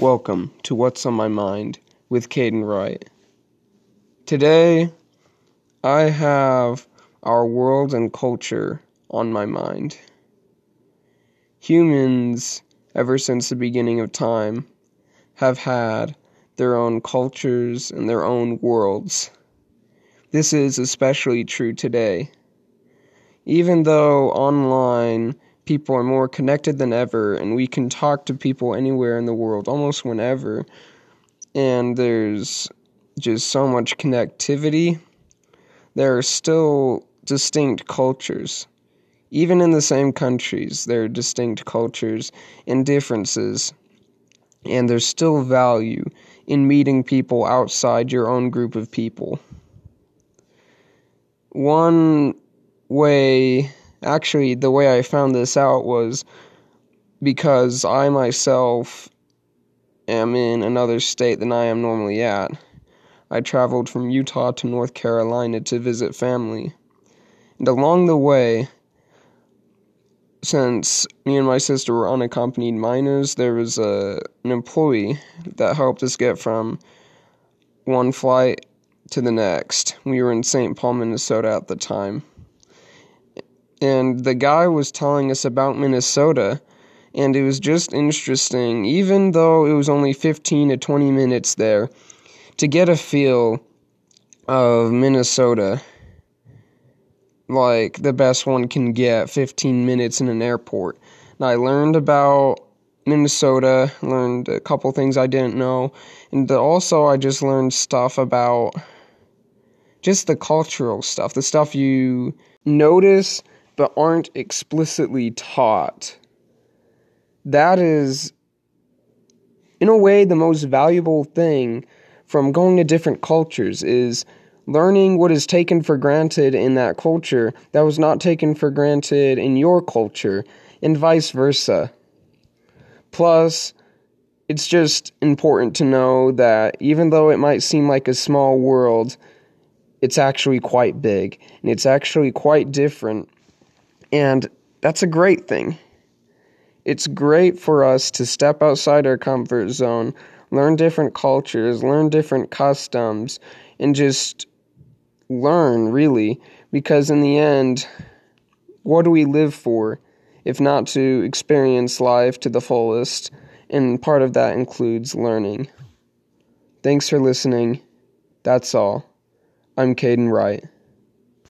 Welcome to What's on My Mind with Caden Wright. Today, I have our world and culture on my mind. Humans, ever since the beginning of time, have had their own cultures and their own worlds. This is especially true today. Even though online people are more connected than ever, and we can talk to people anywhere in the world, almost whenever. And there's just so much connectivity. There are still distinct cultures. Even in the same countries, there are distinct cultures and differences. And there's still value in meeting people outside your own group of people. One way Actually, the way I found this out was because I myself am in another state than I am normally at. I traveled from Utah to North Carolina to visit family. And along the way, since me and my sister were unaccompanied minors, there was a, an employee that helped us get from one flight to the next. We were in St. Paul, Minnesota at the time and the guy was telling us about Minnesota and it was just interesting even though it was only 15 to 20 minutes there to get a feel of Minnesota like the best one can get 15 minutes in an airport. And I learned about Minnesota, learned a couple things I didn't know, and also I just learned stuff about just the cultural stuff, the stuff you notice but aren't explicitly taught. That is, in a way, the most valuable thing from going to different cultures is learning what is taken for granted in that culture that was not taken for granted in your culture, and vice versa. Plus, it's just important to know that even though it might seem like a small world, it's actually quite big, and it's actually quite different and that's a great thing. It's great for us to step outside our comfort zone, learn different cultures, learn different customs, and just learn, really, because in the end, what do we live for if not to experience life to the fullest? And part of that includes learning. Thanks for listening. That's all. I'm Caden Wright.